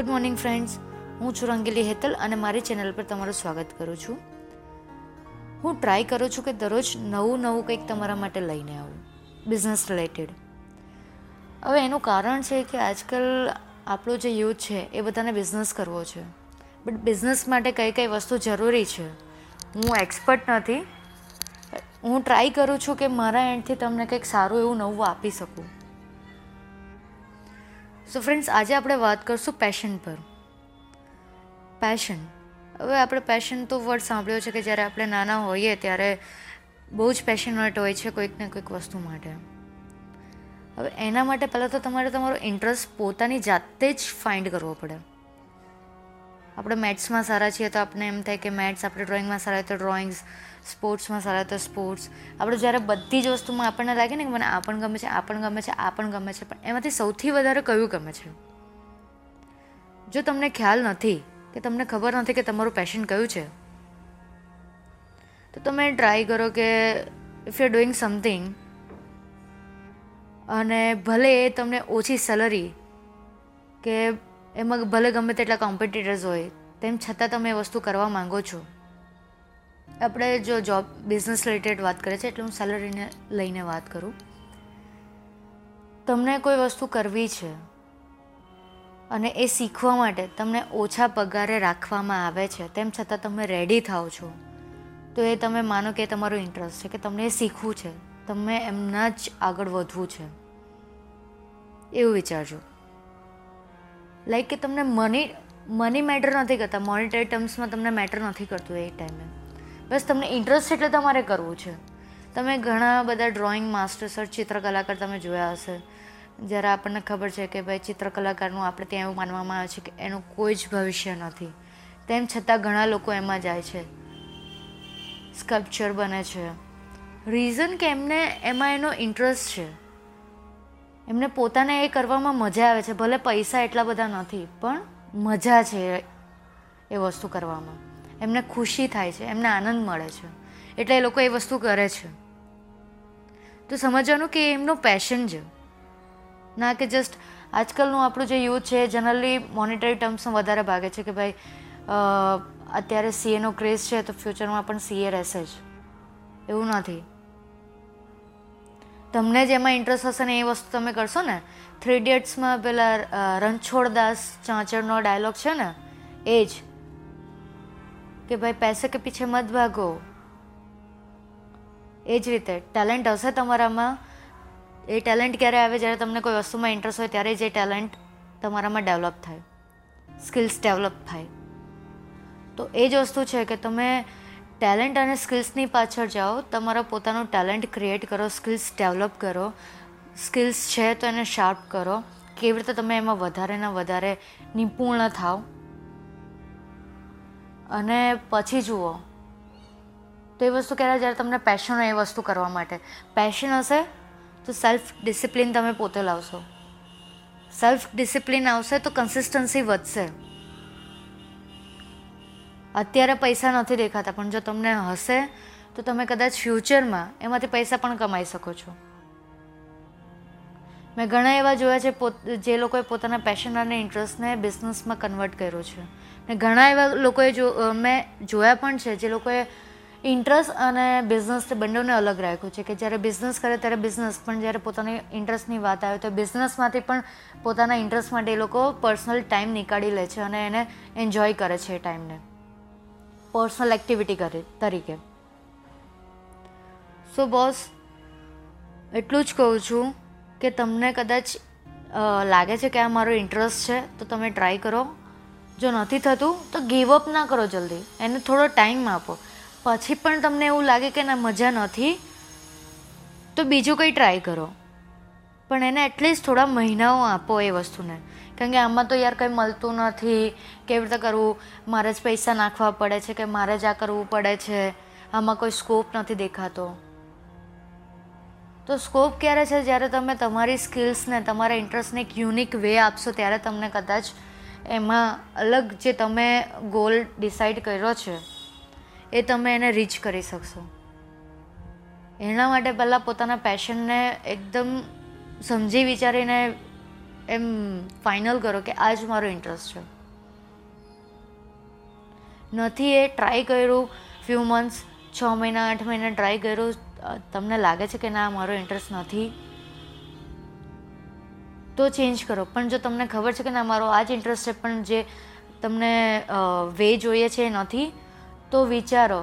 Good morning friends હું છું રંગીલી હેતલ અને મારી ચેનલ પર તમારું સ્વાગત કરું છું. હું ટ્રાય કરું છું કે દરરોજ નવું નવું કંઈક તમારા માટે લઈને આવું. બિઝનેસ રિલેટેડ હવે એનું કારણ છે કે આજકાલ આપણો જે યુથ છે એ બધાને બિઝનેસ કરવો છે. બટ બિઝનેસ માટે કઈ કઈ વસ્તુ જરૂરી છે? હું એક્સપર્ટ નથી. હું ટ્રાય કરું છું કે મારા એન્ડથી તમને કંઈક સારું એવું નવું આપી શકું. સો ફ્રેન્ડ્સ આજે આપણે વાત કરશું પેશન પર. પેશન હવે આપણે પેશન તો વર્ડ સાંભળ્યો છે કે જ્યારે આપણે નાના હોઈએ ત્યારે બહુ જ પેશનેટ હોય છે કોઈક ને કોઈક વસ્તુ માટે. હવે એના માટે પહેલાં તો તમારે તમારો ઇન્ટરેસ્ટ પોતાની જાતે જ ફાઇન્ડ કરવો પડે. આપણે મેથ્સમાં સારા છીએ તો આપણે એમ થાય કે મેથ્સ, આપણે ડ્રોઈંગમાં સારા તો ડ્રોઈંગ્સ, સ્પોર્ટ્સમાં સારા તો સ્પોર્ટ્સ. આપણે જ્યારે બધી જ વસ્તુમાં આપણને લાગે ને કે મને આ પણ ગમે છે, આ પણ ગમે છે, આ પણ ગમે છે, પણ એમાંથી સૌથી વધારે કયું ગમે છે? જો તમને ખ્યાલ નથી કે તમને ખબર નથી કે તમારું પેશન કયું છે, તો તમે ટ્રાય કરો કે ઇફ યુ ડુઈંગ સમથિંગ અને ભલે તમને ઓછી સેલરી કે એમાં ભલે ગમે તેટલા કોમ્પિટિટર્સ હોય, તેમ છતાં તમે એ વસ્તુ કરવા માંગો છો. આપણે જો જોબ બિઝનેસ રિલેટેડ વાત કરીએ છીએ એટલે હું સેલરીને લઈને વાત કરું. તમને કોઈ વસ્તુ કરવી છે, અને એ શીખવા માટે તમને ઓછા પગારે રાખવામાં આવે છે, તેમ છતાં તમે રેડી થાઓ છો, તો એ તમે માનો કે તમારો ઇન્ટરેસ્ટ છે, કે તમને એ શીખવું છે તમે એમના જ આગળ વધવું છે. એવું વિચારજો. લાઈક કે તમને મની મની મેટર નથી કરતા. મોનિટરી ટર્મ્સમાં તમને મેટર નથી કરતું એ ટાઈમે બસ તમને ઇન્ટરેસ્ટ એટલે તમારે કરવું છે. તમે ઘણા બધા ડ્રોઈંગ માસ્ટર્સ ચિત્ર કલાકાર તમે જોયા હશે. જ્યારે આપણને ખબર છે કે ભાઈ ચિત્ર કલાકારનું આપણે ત્યાં એવું માનવામાં આવે છે કે એનું કોઈ જ ભવિષ્ય નથી. તેમ છતાં ઘણા લોકો એમાં જાય છે. સ્કલ્પચર બને છે. રીઝન કે એમને, એમાં એનો ઇન્ટરેસ્ટ છે. એમને પોતાને એ કરવામાં મજા આવે છે, ભલે પૈસા એટલા બધા નથી, પણ મજા છે એ વસ્તુ કરવામાં. એમને ખુશી થાય છે, એમને આનંદ મળે છે, એટલે એ લોકો એ વસ્તુ કરે છે. તો સમજવાનું કે એમનો પેશન છે. ના કે જસ્ટ આજકાલનું આપણું જે યુથ છે જનરલી મોનિટરી ટર્મ્સમાં વધારે ભાગે છે કે ભાઈ અત્યારે સીએનો ક્રેઝ છે, તો ફ્યુચરમાં પણ સીએ રહેશે જ. એવું નથી. તમને જેમાં ઇન્ટરેસ્ટ હશે ને એ વસ્તુ તમે કરશો ને થ્રી ઇડિયટ્સમાં પેલા રણછોડદાસ ચાંચડનો ડાયલોગ છે ને, એ જ. કે ભાઈ પૈસે કે પીછે મત ભાગો. એ જ રીતે. ટેલેન્ટ હશે તમારામાં. એ ટેલેન્ટ ક્યારે આવે જ્યારે તમને કોઈ વસ્તુમાં ઇન્ટરેસ્ટ હોય ત્યારે જ ટેલેન્ટ તમારામાં ડેવલપ થાય. સ્કિલ્સ ડેવલપ થાય. તો એ જ વસ્તુ છે કે તમે ટેલેન્ટ અને સ્કિલ્સની પાછળ જાઓ, તમારા પોતાનું ટેલેન્ટ ક્રિએટ કરો, સ્કિલ્સ ડેવલપ કરો, સ્કિલ્સ છે તો એને શાર્પ કરો. કેવી રીતે તમે એમાં વધારે ને વધારે નિપુણ થાવ? અને પછી જુઓ, તો એ વસ્તુ કહેવાય જ્યારે તમને પેશન હોય એ વસ્તુ કરવા માટે. પેશન હશે તો સેલ્ફ ડિસિપ્લિન તમે પોતે લાવશો. સેલ્ફ ડિસિપ્લિન આવશે તો કન્સિસ્ટન્સી વધશે. અત્યારે પૈસા નથી દેખાતા, પણ જો તમને હશે, તો તમે કદાચ ફ્યુચરમાં એમાંથી પૈસા પણ કમાઈ શકો છો. મેં ઘણા એવા જોયા છે, પોત, જે લોકોએ પોતાના પેશન અને ઇન્ટરેસ્ટને બિઝનેસમાં કન્વર્ટ કર્યો છે. ને ઘણા એવા લોકોએ જો મેં જોયા પણ છે, જે લોકોએ ઇન્ટરેસ્ટ અને બિઝનેસ બંનેને અલગ રાખ્યું છે, કે જ્યારે બિઝનેસ કરે ત્યારે બિઝનેસ પણ જ્યારે પોતાની ઇન્ટરેસ્ટની વાત આવે તો બિઝનેસમાંથી પણ પોતાના ઇન્ટરેસ્ટ માટે એ લોકો પર્સનલ ટાઈમ નીકાળી લે છે અને એને એન્જોય કરે છે એ ટાઈમને પર્સનલ એક્ટિવિટી કરે, તરીકે. સો બોસ એટલું જ કહું છું કે તમને કદાચ લાગે છે કે આ મારો ઇન્ટરેસ્ટ છે, તો તમે ટ્રાય કરો. જો નથી થતું, તો ગીવઅપ ના કરો જલ્દી. એને થોડો ટાઈમ આપો. પછી પણ તમને એવું લાગે કે ના, મજા નથી, તો બીજું કંઈ ટ્રાય કરો. પણ એને એટલીસ્ટ થોડા મહિનાઓ આપો એ વસ્તુને. કારણ કે આમાં તો યાર કંઈ મળતું નથી. કેવી રીતે કરવું? મારે જ પૈસા નાખવા પડે છે કે મારે જ આ કરવું પડે છે? આમાં કોઈ સ્કોપ નથી દેખાતો. તો સ્કોપ ક્યારે છે? જ્યારે તમે તમારી સ્કિલ્સને તમારા ઇન્ટરેસ્ટને એક યુનિક વે આપશો, ત્યારે તમને કદાચ એમાં અલગ જે તમે ગોલ ડિસાઈડ કર્યો છે, એ તમે એને રીચ કરી શકશો. એના માટે પહેલાં પોતાના પેશનને એકદમ સમજી વિચારીને એમ ફાઇનલ કરો કે આ જ મારો ઇન્ટરેસ્ટ છે. નથી એ ટ્રાય કર્યું ફ્યુ મંથ્સ છ મહિના, આઠ મહિના ટ્રાય કર્યું તમને લાગે છે કે ના, મારો ઇન્ટરેસ્ટ નથી? તો ચેન્જ કરો. પણ જો તમને ખબર છે કે ના, મારો આ જ ઇન્ટરેસ્ટ છે, પણ જે તમને વે જોઈએ છે એ નથી, તો વિચારો.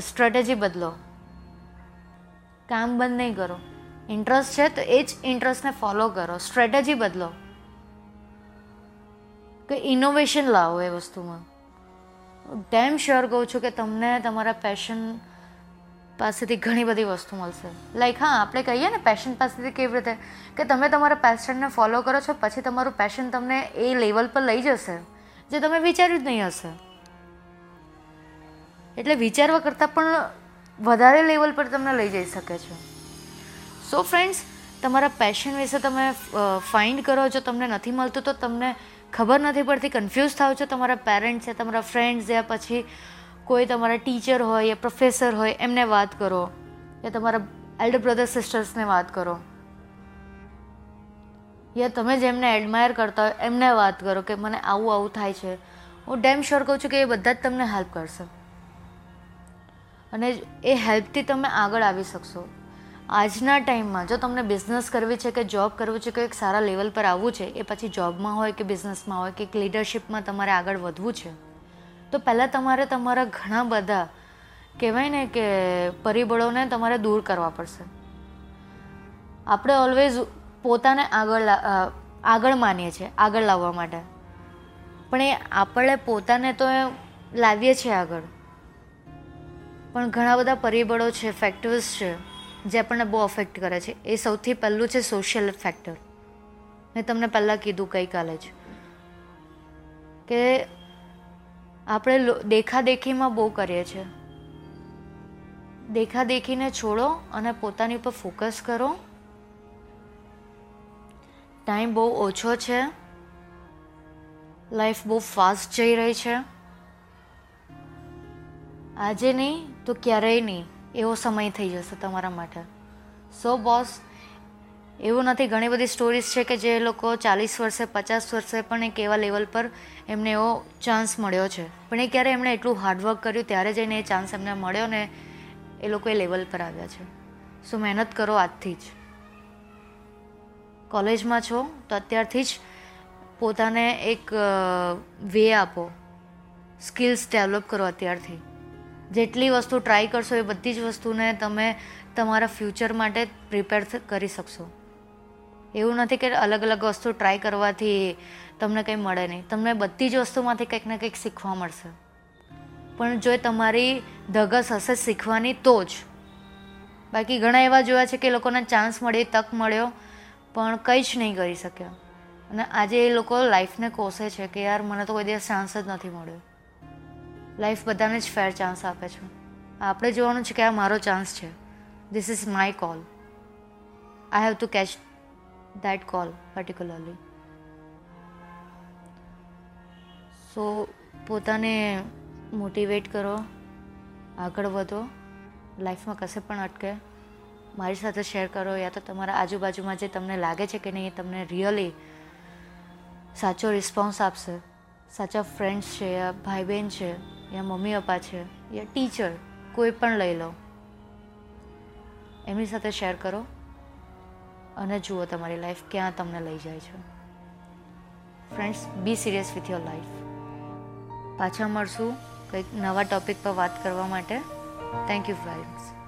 સ્ટ્રેટેજી બદલો. કામ બંધ નહીં કરો. ઇન્ટરેસ્ટ છે તો એ જ ઇન્ટરેસ્ટને ફોલો કરો. સ્ટ્રેટેજી બદલો. કે ઇનોવેશન લાવો એ વસ્તુમાં. ડેમ શ્યોર કહું છું કે તમને તમારા પેશન પાસેથી ઘણી બધી વસ્તુ મળશે. લાઈક હા, આપણે કહીએ ને પેશન પાસેથી કેવી રીતે? કે તમે તમારા પેશનને ફોલો કરો છો, પછી તમારું પેશન તમને એ લેવલ પર લઈ જશે, જે તમે વિચાર્યું જ નહીં હશે. એટલે વિચારવા કરતાં પણ વધારે લેવલ પર તમને લઈ જઈ શકે છે. સો ફ્રેન્ડ્સ તમારા પેશન વિશે તમે ફાઇન્ડ કરો જો તમને નથી મળતું, તો તમને ખબર નથી પડતી કન્ફ્યુઝ થાવ છો તમારા પેરેન્ટ્સ છે, તમારા ફ્રેન્ડ્સ યા પછી કોઈ તમારા ટીચર હોય યા પ્રોફેસર હોય, એમને વાત કરો. યા તમારા એલ્ડર બ્રધર સિસ્ટર્સને વાત કરો. યા તમે જેમને એડમાયર કરતા હોય, એમને વાત કરો કે મને આવું આવું થાય છે. હું ડેમ શ્યોર કહું છું કે એ બધા જ તમને હેલ્પ કરશે. અને એ હેલ્પથી તમે આગળ આવી શકશો. આજના ટાઈમમાં જો તમને બિઝનેસ કરવી છે કે જોબ કરવું છે કે એક સારા લેવલ પર આવવું છે, એ પછી જોબમાં હોય કે બિઝનેસમાં હોય કે લીડરશિપમાં તમારે આગળ વધવું છે, તો પહેલાં તમારે તમારા ઘણા બધા કહેવાય ને કે પરિબળોને તમારે દૂર કરવા પડશે. આપણે ઓલવેઝ પોતાને આગળ આગળ માનીએ છીએ, આગળ લાવવા માટે. પણ એ આપણે પોતાને તો લાવીએ છીએ આગળ. પણ ઘણા બધા પરિબળો છે ફેક્ટર્સ છે જે આપણને બહુ અફેક્ટ કરે છે. એ સૌથી પહેલું છે સોશિયલ ફેક્ટર મેં તમને પહેલાં કીધું ગઈકાલે જ કે આપણે દેખાદેખીમાં બહુ કરીએ છીએ દેખાદેખીને છોડો અને પોતાની ઉપર ફોકસ કરો. ટાઈમ બહુ ઓછો છે. લાઈફ બહુ ફાસ્ટ જઈ રહી છે. આજે નહીં તો ક્યારેય નહીં. એવો સમય થઈ જશે તમારા માટે. સો બોસ એવું નથી, ઘણી બધી સ્ટોરીઝ છે કે જે લોકો ચાલીસ વર્ષે, પચાસ વર્ષે પણ એક એવા લેવલ પર એમને એવો ચાન્સ મળ્યો છે. પણ એ ક્યારે એમણે એટલું હાર્ડવર્ક કર્યું, ત્યારે જઈને એ ચાન્સ એમને મળ્યો ને એ લોકો એ લેવલ પર આવ્યા છે. સો મહેનત કરો આજથી જ. કોલેજમાં છો, તો અત્યારથી જ પોતાને એક વે આપો. સ્કિલ્સ ડેવલપ કરો અત્યારથી. જેટલી વસ્તુ ટ્રાય કરશો એ બધી જ વસ્તુને તમે તમારા ફ્યુચર માટે પ્રિપેર કરી શકશો. એવું નથી કે અલગ અલગ વસ્તુ ટ્રાય કરવાથી તમને કંઈ મળે નહીં. તમને બધી જ વસ્તુમાંથી કંઈક ને કંઈક શીખવા મળશે. પણ જો તમારી ધગસ હશે શીખવાની તો જ. બાકી ઘણા એવા જોયા છે કે એ લોકોને ચાન્સ મળ્યો તક મળ્યો, પણ કંઈ જ નહીં કરી શક્યા. અને આજે એ લોકો લાઈફને કોસે છે કે યાર, મને તો કોઈ દિવસ ચાન્સ જ નથી મળ્યો. લાઈફ બધાને જ ફેર ચાન્સ આપે છે. આપણે જોવાનું છે કે આ મારો ચાન્સ છે. This is my call I have to catch that call particularly so પોતાને મોટિવેટ કરો. આગળ વધો. લાઈફમાં કશે પણ અટકે. મારી સાથે શેર કરો યા તો તમારા આજુબાજુમાં જે તમને લાગે છે કે નહીં, એ તમને રિયલી સાચો રિસ્પોન્સ આપશે. સાચા ફ્રેન્ડ્સ છે ભાઈ બહેન છે. યા મમ્મી પપ્પા છે યા ટીચર કોઈ પણ લઈ લો. એમની સાથે શેર કરો અને જુઓ તમારી લાઈફ ક્યાં તમને લઈ જાય છે. Friends be serious with your life પાછા મળશું કંઈક નવા ટોપિક પર વાત કરવા માટે. Thank you friends